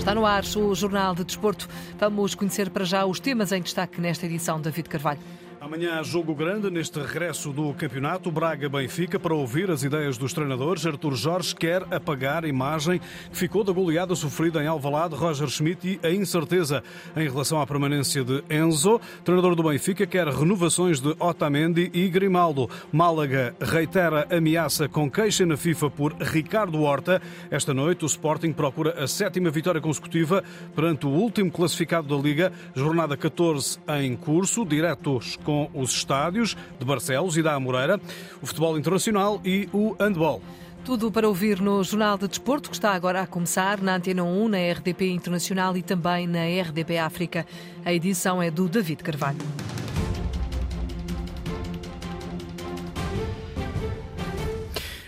Está no ar o Jornal de Desporto. Vamos conhecer para já os temas em destaque nesta edição. David Carvalho. Amanhã jogo grande neste regresso do campeonato Braga-Benfica para ouvir as ideias dos treinadores. Artur Jorge quer apagar a imagem que ficou da goleada sofrida em Alvalade, Roger Schmidt e a incerteza em relação à permanência de Enzo. Treinador do Benfica quer renovações de Otamendi e Grimaldo. Málaga reitera ameaça com queixa na FIFA por Ricardo Horta. Esta noite o Sporting procura a sétima vitória consecutiva perante o último classificado da Liga. Jornada 14 em curso, diretos com com os estádios de Barcelos e da Amoreira, o futebol internacional e o handball. Tudo para ouvir no Jornal de Desporto, que está agora a começar na Antena 1, na RDP Internacional e também na RDP África. A edição é do David Carvalho.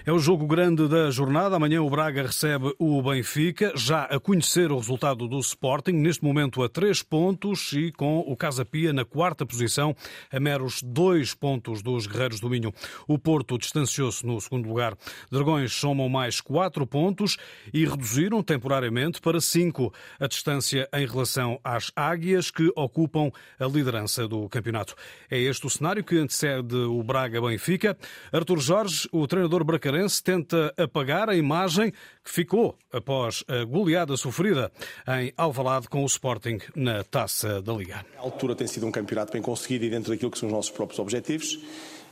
É o jogo grande da jornada. Amanhã o Braga recebe o Benfica, já a conhecer o resultado do Sporting, neste momento a três pontos e com o Casa Pia na quarta posição, a meros dois pontos dos Guerreiros do Minho. O Porto distanciou-se no segundo lugar. Dragões somam mais quatro pontos e reduziram temporariamente para cinco a distância em relação às Águias, que ocupam a liderança do campeonato. É este o cenário que antecede o Braga-Benfica. Artur Jorge, o treinador bracarense, Tenta apagar a imagem que ficou após a goleada sofrida em Alvalade com o Sporting na Taça da Liga. A altura tem sido um campeonato bem conseguido e dentro daquilo que são os nossos próprios objetivos.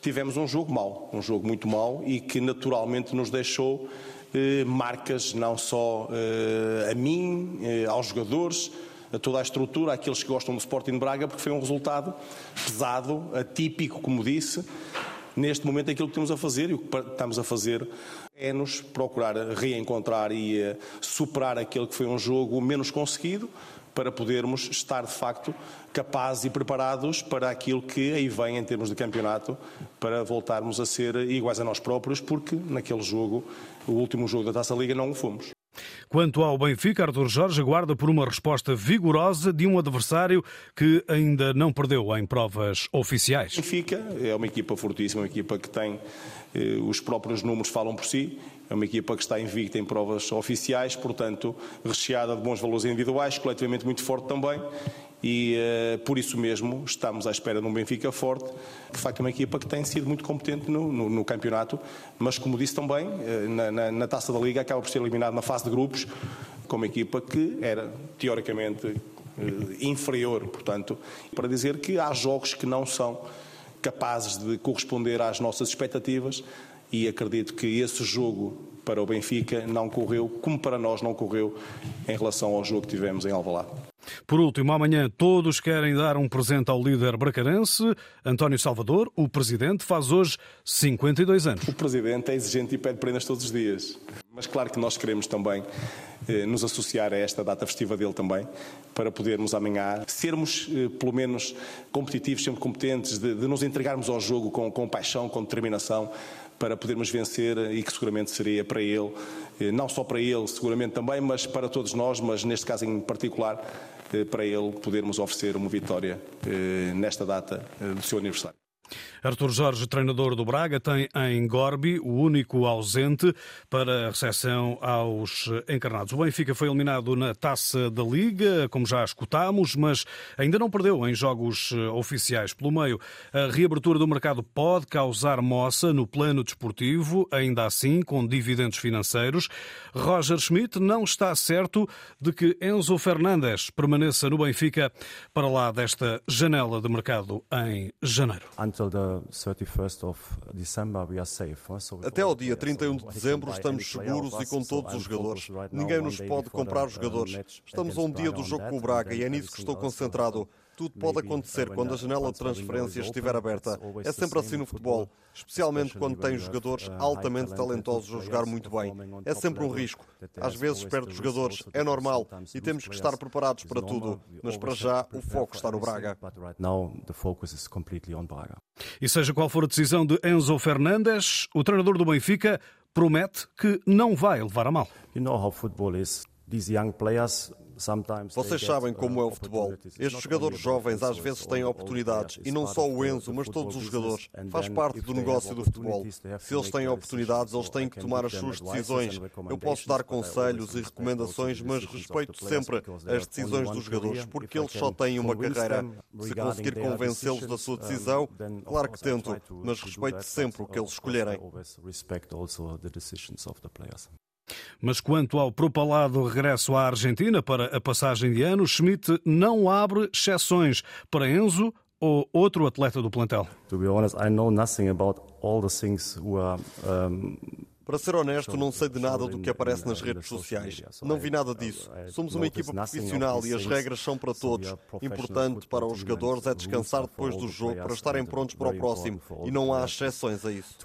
Tivemos um jogo mau, um jogo muito mau e que naturalmente nos deixou eh, marcas não só eh, a mim, eh, aos jogadores, a toda a estrutura, àqueles que gostam do Sporting de Braga, porque foi um resultado pesado, atípico, como disse, Neste momento, aquilo que temos a fazer e o que estamos a fazer é nos procurar reencontrar e eh, superar aquele que foi um jogo menos conseguido para podermos estar de facto capazes e preparados para aquilo que aí vem em termos de campeonato, para voltarmos a ser iguais a nós próprios, porque naquele jogo, o último jogo da Taça Liga, não o fomos. Quanto ao Benfica, Arthur Jorge aguarda por uma resposta vigorosa de um adversário que ainda não perdeu em provas oficiais. Benfica é uma equipa fortíssima, uma equipa que tem eh, os próprios números falam por si. É uma equipa que está invicta em provas oficiais, portanto, recheada de bons valores individuais, coletivamente muito forte também e uh, por isso mesmo estamos à espera de um Benfica forte. De facto, é uma equipa que tem sido muito competente no, no, no campeonato, mas como disse também, uh, na, na, na, taça da Liga acaba por ser eliminado na fase de grupos, com uma equipa que era teoricamente uh, inferior. Portanto, para dizer que há jogos que não são capazes de corresponder às nossas expectativas e acredito que esse jogo para o Benfica não correu como para nós não correu em relação ao jogo que tivemos em Alvalade. Por último, amanhã todos querem dar um presente ao líder bracarense. António Salvador, o presidente, faz hoje 52 anos. O presidente é exigente e pede prendas todos os dias. Mas claro que nós queremos também eh, nos associar a esta data festiva dele também, para podermos amanhã sermos, eh, pelo menos, competitivos, sempre competentes, de, de nos entregarmos ao jogo com, com paixão, com determinação, para podermos vencer e que seguramente seria para ele, eh, não só para ele, seguramente também, mas para todos nós, mas neste caso em particular, eh, para ele podermos oferecer uma vitória eh, nesta data do seu aniversário. Artur Jorge, treinador do Braga, tem em Gorbi o único ausente para a recepção aos encarnados. O Benfica foi eliminado na taça da Liga, como já escutámos, mas ainda não perdeu em jogos eh, oficiais. Pelo meio, a reabertura do mercado pode causar moça no plano desportivo, ainda assim com dividendos financeiros. Roger Schmidt não está certo de que Enzo Fernandes permaneça no Benfica para lá desta janela de mercado em janeiro. Até ao dia 31 de dezembro estamos seguros e com todos os jogadores. Ninguém nos pode comprar os jogadores. Estamos a um dia do jogo com o Braga e é nisso que estou concentrado. Tudo pode acontecer quando a janela de transferências estiver aberta. É sempre assim no futebol, especialmente quando tem jogadores altamente talentosos a jogar muito bem. É sempre um risco. Às vezes perde jogadores, é normal e temos que estar preparados para tudo. Mas para já o foco está no Braga. E seja qual for a decisão de Enzo Fernandes, o treinador do Benfica promete que não vai levar a mal. These young players vocês sabem como é o futebol. Estes jogadores jovens às vezes têm oportunidades, e não só o Enzo, mas todos os jogadores. Faz parte do negócio do futebol. Se eles têm oportunidades, eles têm que tomar as suas decisões. Eu posso dar conselhos e recomendações, mas respeito sempre as decisões dos jogadores, porque eles só têm uma carreira. Se conseguir convencê-los da sua decisão, claro que tento, mas respeito sempre o que eles escolherem. Mas quanto ao propalado regresso à Argentina para a passagem de ano, Schmidt não abre exceções para Enzo ou outro atleta do plantel. To be honest, I know nothing about all the things who are um, para ser honesto, não sei de nada do que aparece nas redes sociais. Não vi nada disso. Somos uma equipa profissional e as regras são para todos. Importante para os jogadores é descansar depois do jogo para estarem prontos para o próximo e não há exceções a isso.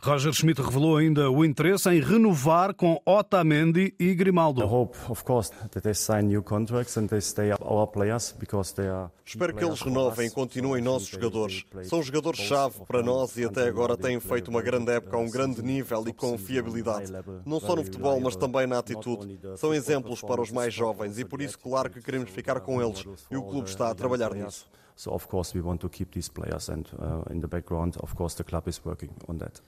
Roger Schmidt revelou ainda o interesse em renovar com Otamendi e Grimaldo. Espero que eles renovem e continuem nossos jogadores. São jogadores-chave para nós e até agora têm feito uma grande época a um grande nível e com fiabilidade. Não só no futebol, mas também na atitude. São exemplos para os mais jovens e por isso, claro que queremos ficar com eles e o clube está a trabalhar nisso. So of course we want to keep these players and uh, in the background of course the club is working on that.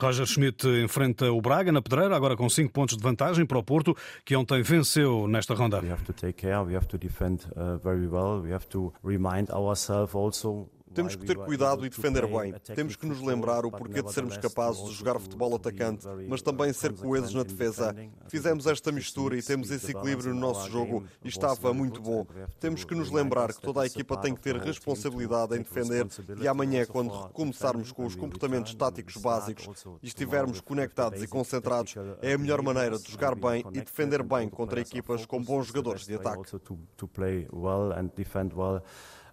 Roger Schmidt enfrenta o Braga na Pedreira, agora com 5 pontos de vantagem para o Porto, que ontem venceu nesta ronda. We have to take care, we have to defend uh, very well, we have to remind ourselves also temos que ter cuidado e defender bem. Temos que nos lembrar o porquê de sermos capazes de jogar futebol atacante, mas também ser coesos na defesa. Fizemos esta mistura e temos esse equilíbrio no nosso jogo e estava muito bom. Temos que nos lembrar que toda a equipa tem que ter responsabilidade em defender e amanhã, quando recomeçarmos com os comportamentos táticos básicos e estivermos conectados e concentrados, é a melhor maneira de jogar bem e defender bem contra equipas com bons jogadores de ataque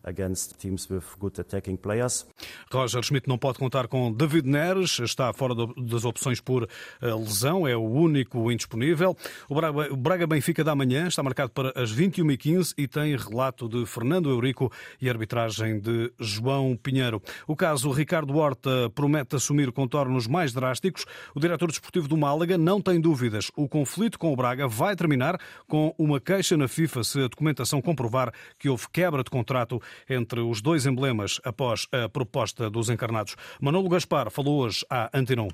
against teams with good attacking players. Roger Schmidt não pode contar com David Neres, está fora das opções por eh, lesão, é o único indisponível. O Braga, Benfica da manhã está marcado para as 21h15 e tem relato de Fernando Eurico e arbitragem de João Pinheiro. O caso Ricardo Horta promete assumir contornos mais drásticos. O diretor desportivo do Málaga não tem dúvidas. O conflito com o Braga vai terminar com uma queixa na FIFA se a documentação comprovar que houve quebra de contrato entre os dois emblemas após a proposta dos encarnados. Manolo Gaspar falou hoje à Antena 1.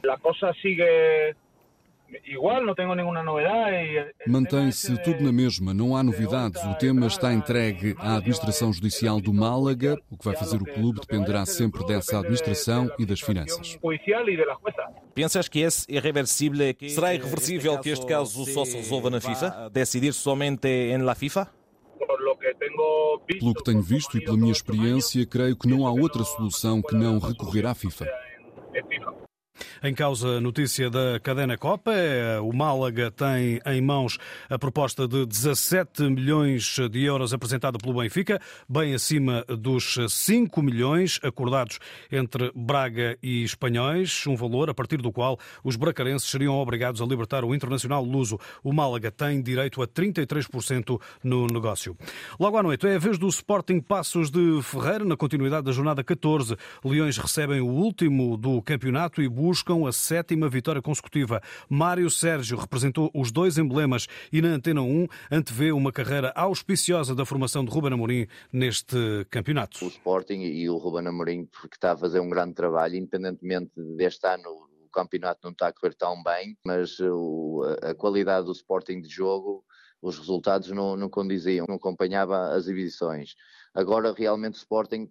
Mantém-se tudo na mesma, não há novidades. O tema está entregue à Administração Judicial do Málaga. O que vai fazer o clube dependerá sempre dessa administração e das finanças. Pensas que é irreversível? Será irreversível que este caso só se resolva na FIFA? Decidir somente em la FIFA? Pelo que tenho visto e pela minha experiência, creio que não há outra solução que não recorrer à FIFA. Em causa a notícia da cadena Copa, é, o Málaga tem em mãos a proposta de 17 milhões de euros apresentada pelo Benfica, bem acima dos 5 milhões acordados entre Braga e Espanhóis, um valor a partir do qual os bracarenses seriam obrigados a libertar o Internacional Luso. O Málaga tem direito a 33% no negócio. Logo à noite é a vez do Sporting Passos de Ferreira, na continuidade da jornada 14. Leões recebem o último do campeonato e buscam a sétima vitória consecutiva. Mário Sérgio representou os dois emblemas e na Antena 1 antevê uma carreira auspiciosa da formação de Ruben Amorim neste campeonato. O Sporting e o Ruben Amorim, porque está a fazer um grande trabalho, independentemente deste ano o campeonato não está a correr tão bem, mas a qualidade do Sporting de jogo, os resultados não, não condiziam, não acompanhava as exibições. Agora realmente o Sporting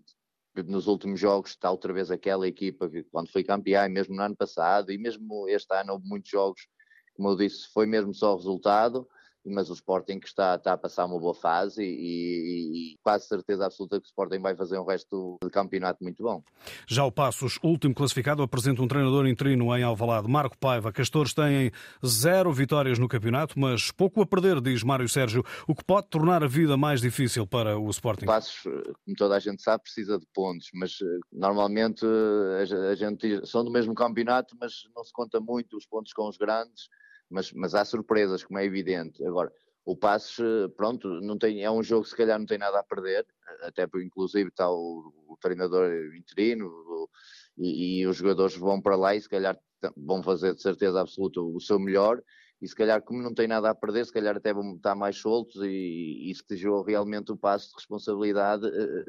nos últimos jogos está outra vez aquela equipa que quando foi campeã, e mesmo no ano passado, e mesmo este ano houve muitos jogos, como eu disse, foi mesmo só resultado, mas o Sporting que está, está a passar uma boa fase e, e, quase certeza absoluta que o Sporting vai fazer um resto de campeonato muito bom. Já o Passos, último classificado, apresenta um treinador interino em Alvalade, Marco Paiva. Castores têm zero vitórias no campeonato, mas pouco a perder, diz Mário Sérgio, o que pode tornar a vida mais difícil para o Sporting. O Passos, como toda a gente sabe, precisa de pontos, mas eh, normalmente eh, a gente são do mesmo campeonato, mas não se conta muito os pontos com os grandes mas, mas há surpresas, como é evidente. Agora, o Passos, pronto, não tem, é um jogo que se calhar não tem nada a perder, até porque inclusive está o, o treinador interino o, e, e, os jogadores vão para lá e se calhar vão fazer de certeza absoluta o seu melhor e se calhar como não tem nada a perder, se calhar até vão estar mais soltos e, e se tejou realmente o passo de responsabilidade, eh,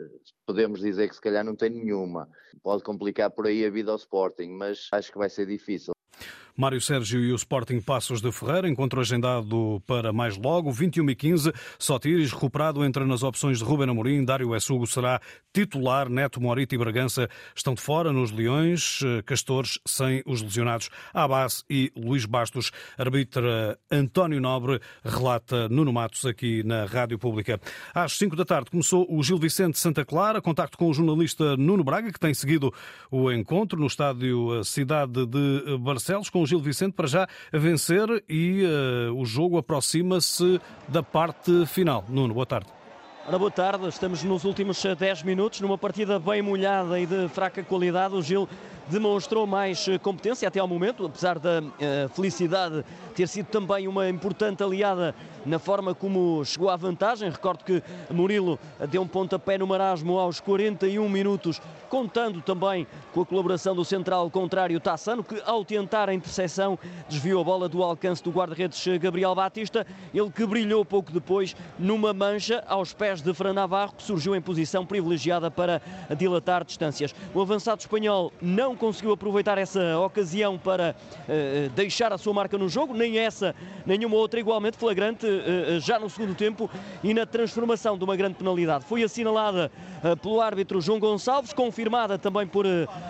podemos dizer que se calhar não tem nenhuma. Pode complicar por aí a vida ao Sporting, mas acho que vai ser difícil. Mário Sérgio e o Sporting Passos de Ferreira, encontro agendado para mais logo, 21 e 15. Sotiris, recuperado, entra nas opções de Ruben Amorim. Dário Essugo será titular. Neto, Morita e Bragança estão de fora nos Leões. Castores sem os lesionados. Abbas e Luís Bastos. Arbitra António Nobre relata Nuno Matos aqui na Rádio Pública. Às 5 da tarde começou o Gil Vicente Santa Clara, contacto com o jornalista Nuno Braga, que tem seguido o encontro no estádio Cidade de Barcelos, com o Gil Vicente para já a vencer e uh, o jogo aproxima-se da parte final. Nuno, boa tarde. Ora, boa tarde, estamos nos últimos 10 minutos, numa partida bem molhada e de fraca qualidade. O Gil demonstrou mais eh, competência até ao momento, apesar da uh, felicidade ter sido também uma importante aliada na forma como chegou à vantagem. Recordo que Murilo deu um pontapé no marasmo aos 41 minutos, contando também com a colaboração do central contrário Tassano, que ao tentar a interseção desviou a bola do alcance do guarda-redes Gabriel Batista, ele que brilhou pouco depois numa mancha aos pés de Fran Navarro, que surgiu em posição privilegiada para dilatar distâncias. O avançado espanhol não conseguiu aproveitar essa ocasião para uh, deixar a sua marca no jogo, nem essa, nenhuma outra igualmente flagrante uh, já no segundo tempo e na transformação de uma grande penalidade. Foi assinalada uh, pelo árbitro João Gonçalves, confirmada também por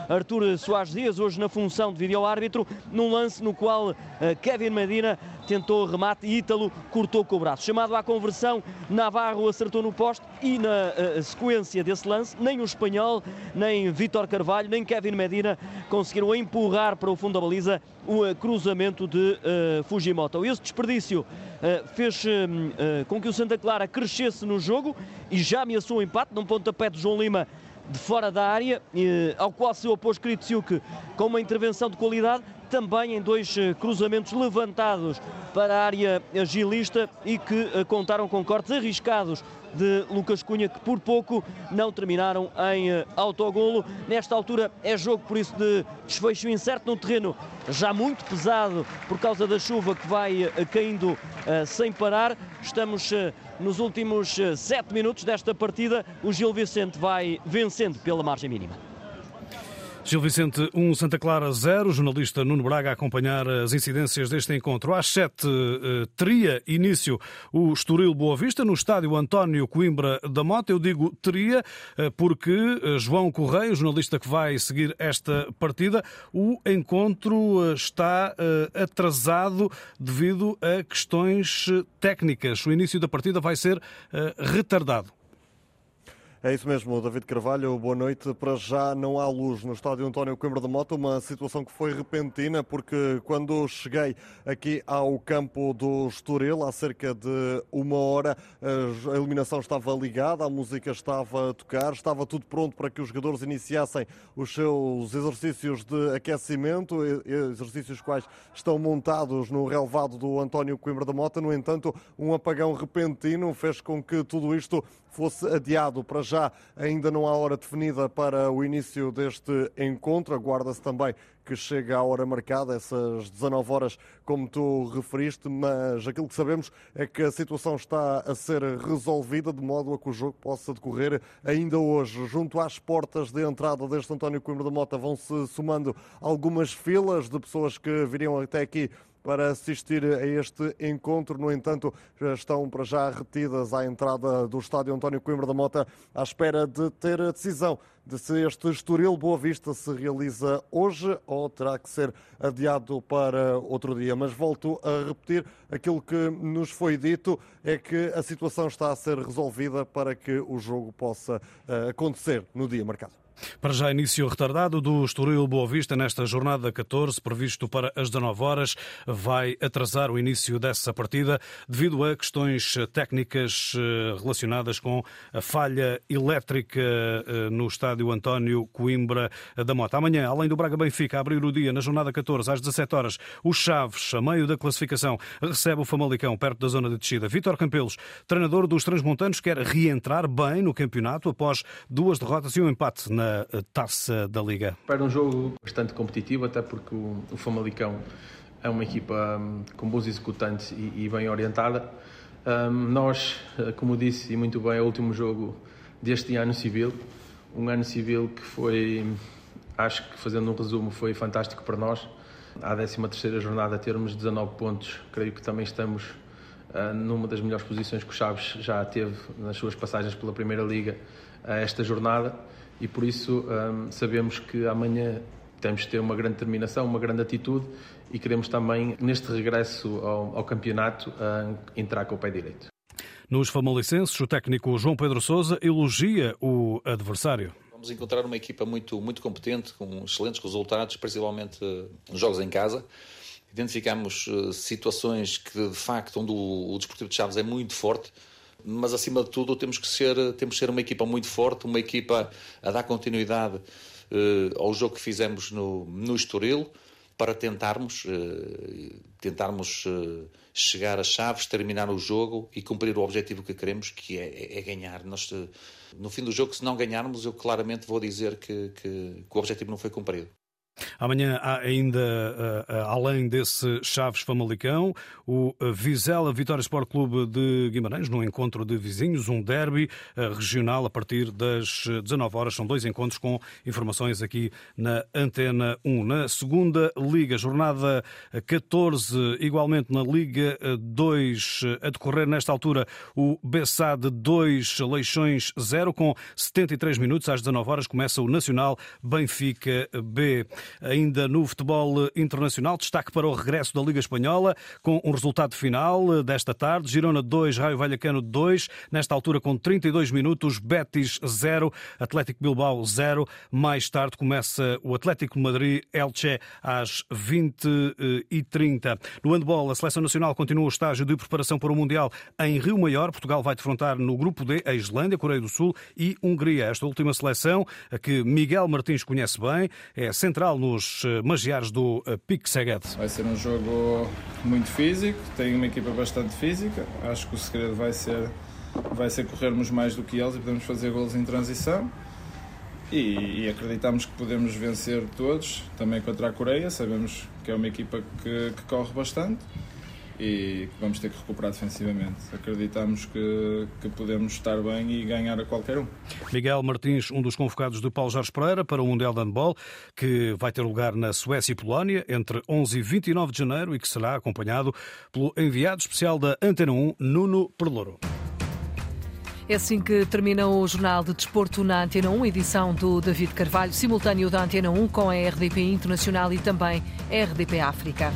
Artur Soares Dias, hoje na função de vídeo-árbitro, num lance no qual Kevin Medina tentou remate e Ítalo cortou com o braço. Chamado à conversão, Navarro acertou no poste e na sequência desse lance, nem o espanhol, nem Vítor Carvalho, nem Kevin Medina conseguiram empurrar para o fundo da baliza o uh, cruzamento de uh, Fujimoto. Esse desperdício fez com que o Santa Clara crescesse no jogo e já ameaçou o empate num pontapé de João Lima de fora da área, ao qual se opôs Kritsyuk com uma intervenção de qualidade, também em dois eh, cruzamentos levantados para a área agilista e que eh, contaram com cortes arriscados de Lucas Cunha, que por pouco não terminaram em eh, autogolo. Nesta altura é jogo, por isso, de desfecho incerto no terreno, já muito pesado por causa da chuva que vai caindo sem parar. Estamos nos últimos sete minutos desta partida. O Gil Vicente vai vencendo pela margem mínima. Gil Vicente 1, Santa Clara 0. Jornalista Nuno Braga a acompanhar as incidências deste encontro. Às 7 eh, teria início o Estoril Boa Vista no estádio António Coimbra da Mota. Eu digo teria eh, porque eh, João Correia, jornalista que vai seguir esta partida, o encontro está atrasado devido a questões técnicas. O início da partida vai ser retardado. É isso mesmo, David Carvalho, boa noite. Para já não há luz no estádio António Coimbra da Mota, uma situação que foi repentina, porque quando cheguei aqui ao campo do Estoril, há cerca de uma hora, a iluminação estava ligada, a música estava a tocar, estava tudo pronto para que os jogadores iniciassem os seus exercícios de aquecimento, exercícios quais estão montados no relevado do António Coimbra da Mota. No entanto, um apagão repentino fez com que tudo isto fosse adiado. Para já ainda não há hora definida para o início deste encontro. Aguarda-se também que chegue à hora marcada, essas 19 horas, como tu referiste, mas aquilo que sabemos é que a situação está a ser resolvida de modo a que o jogo possa decorrer ainda hoje. Junto às portas de entrada deste António Coimbra da Mota vão-se somando algumas filas de pessoas que viriam até aqui para assistir a este encontro. No entanto, já estão para já retidas à entrada do estádio António Coimbra da Mota à espera de ter a decisão de se este Estoril Boa Vista se realiza hoje ou terá que ser adiado para outro dia. Mas volto a repetir, aquilo que nos foi dito é que a situação está a ser resolvida para que o jogo possa eh, acontecer no dia marcado. Para já início retardado do Estoril Boa Vista nesta jornada 14, previsto para as 19 horas, vai atrasar o início dessa partida devido a questões técnicas eh, relacionadas com a falha elétrica eh, no estádio António Coimbra da Mota. Amanhã, além do Braga Benfica abrir o dia na jornada 14 às 17 horas, o Chaves, a meio da classificação, recebe o Famalicão perto da zona de descida. Vítor Campelos, treinador dos Transmontanos, quer reentrar bem no campeonato após duas derrotas e um empate na Taça da Liga. Para um jogo bastante competitivo, até porque o, o Famalicão é uma equipa um, com bons executantes e, e bem orientada. Um, nós, eh, como disse e muito bem, é o último jogo deste ano civil, um ano civil que foi, acho que fazendo um resumo, foi fantástico para nós. À 13 terceira jornada termos 19 pontos, creio que também estamos uh, numa das melhores posições que o Chaves já teve nas suas passagens pela Primeira Liga a esta jornada e por isso um, sabemos que amanhã temos de ter uma grande determinação, uma grande atitude e queremos também, neste regresso ao, ao campeonato, uh, entrar com o pé direito. Nos famalicenses, o técnico João Pedro Sousa elogia o adversário. Vamos encontrar uma equipa muito, muito competente, com excelentes resultados, principalmente nos jogos em casa. Identificamos uh, situações que, de facto, onde o, o Desportivo de Chaves é muito forte, mas acima de tudo temos que ser, temos que ser uma equipa muito forte, uma equipa a dar continuidade uh, ao jogo que fizemos no, no Estoril, para tentarmos, uh, tentarmos uh, chegar a chaves, terminar o jogo e cumprir o objetivo que queremos, que é, é, é ganhar. Nós, no fim do jogo, se não ganharmos, eu claramente vou dizer que, que, que o objetivo não foi cumprido. Amanhã há ainda, uh, uh, além desse Chaves Famalicão, o Vizela Vitória Sport Clube de Guimarães, no encontro de vizinhos, um derby regional a partir das 19 horas. São dois encontros com informações aqui na Antena 1. Na segunda Liga, jornada 14, igualmente na Liga 2, a decorrer nesta altura o Bessade 2, Leixões 0, com 73 minutos. Às 19 horas começa o Nacional Benfica B. Ainda no futebol internacional, destaque para o regresso da Liga Espanhola, com um resultado final desta tarde. Girona 2, Raio Vallecano 2. Nesta altura, com 32 minutos, Betis 0, Atlético Bilbao 0. Mais tarde começa o Atlético Madrid Elche às 20 e 30. No handball, a Seleção Nacional continua o estágio de preparação para o Mundial em Rio Maior. Portugal vai defrontar no grupo D a Islândia, Coreia do Sul e Hungria. Esta última seleção, a que Miguel Martins conhece bem, é central nos eh, magiares do eh, Pique Seged. Vai ser um jogo muito físico, tem uma equipa bastante física. Acho que o segredo vai ser, vai ser corrermos mais do que eles e podemos fazer golos em transição. E, e, acreditamos que podemos vencer todos, também contra a Coreia. Sabemos que é uma equipa que, que corre bastante e que vamos ter que recuperar defensivamente. Acreditamos que, que podemos estar bem e ganhar a qualquer um. Miguel Martins, um dos convocados de Paulo Jorge Pereira para o Mundial de Handball, que vai ter lugar na Suécia e Polónia entre 11 e 29 de janeiro e que será acompanhado pelo enviado especial da Antena 1, Nuno Perlouro. É assim que termina o Jornal de Desporto na Antena 1, edição do David Carvalho, simultâneo da Antena 1 com a RDP Internacional e também a RDP África.